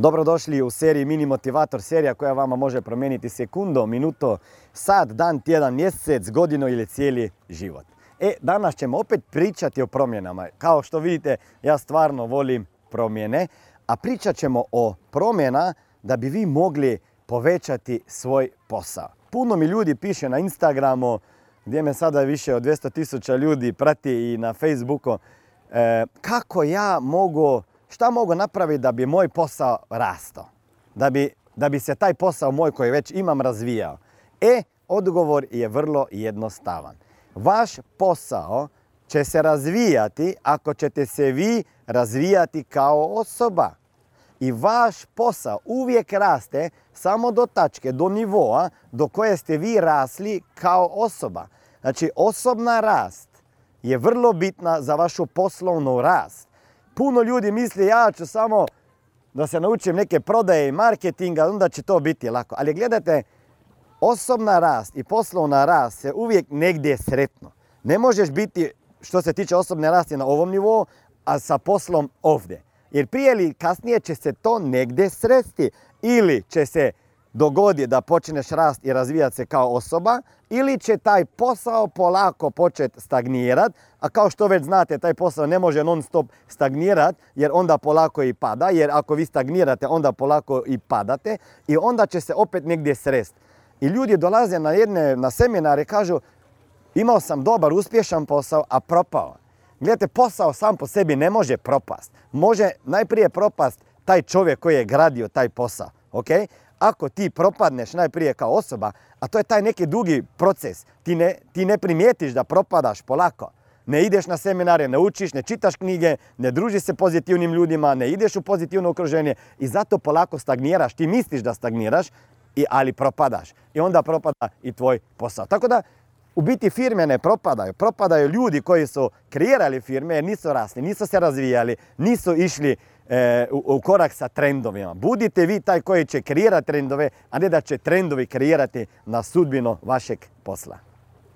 Dobrodošli u seriji Mini Motivator, serija koja vama može promijeniti sekundo, minuto, sat, dan, tjedan, mjesec, godinu ili cijeli život. E, danas ćemo opet pričati o promjenama. Kao što vidite, ja stvarno volim promjene, a pričat ćemo o promjena da bi vi mogli povećati svoj posao. Puno mi ljudi piše na Instagramu, gdje me sada više od 200 tisuća ljudi prati i na Facebooku, e, kako ja mogu šta mogu napraviti da bi moj posao rastao? Da bi, da bi se taj posao moj koji već imam razvijao? E, odgovor je vrlo jednostavan. Vaš posao će se razvijati ako ćete se vi razvijati kao osoba. I vaš posao uvijek raste samo do tačke, do nivoa do koje ste vi rasli kao osoba. Znači, osobna rast je vrlo bitna za vašu poslovnu rast puno ljudi misli ja ću samo da se naučim neke prodaje i marketinga, onda će to biti lako. Ali gledajte, osobna rast i poslovna rast se uvijek negdje sretno. Ne možeš biti, što se tiče osobne rasti na ovom nivou, a sa poslom ovdje. Jer prije ili kasnije će se to negdje sresti. Ili će se dogodi da počneš rast i razvijati se kao osoba ili će taj posao polako početi stagnirati, a kao što već znate taj posao ne može non stop stagnirati jer onda polako i pada, jer ako vi stagnirate onda polako i padate i onda će se opet negdje srest. I ljudi dolaze na jedne na seminare i kažu imao sam dobar, uspješan posao, a propao. Gledajte, posao sam po sebi ne može propast. Može najprije propast taj čovjek koji je gradio taj posao. Okay? ako ti propadneš najprije kao osoba, a to je taj neki dugi proces, ti ne, ti ne primijetiš da propadaš polako. Ne ideš na seminare, ne učiš, ne čitaš knjige, ne družiš se pozitivnim ljudima, ne ideš u pozitivno okruženje i zato polako stagniraš. Ti misliš da stagniraš, i, ali propadaš. I onda propada i tvoj posao. Tako da u biti firme ne propadaju. Propadaju ljudi koji su kreirali firme nisu rasli, nisu se razvijali, nisu išli e, u, korak sa trendovima. Budite vi taj koji će kreirati trendove, a ne da će trendovi kreirati na sudbino vašeg posla.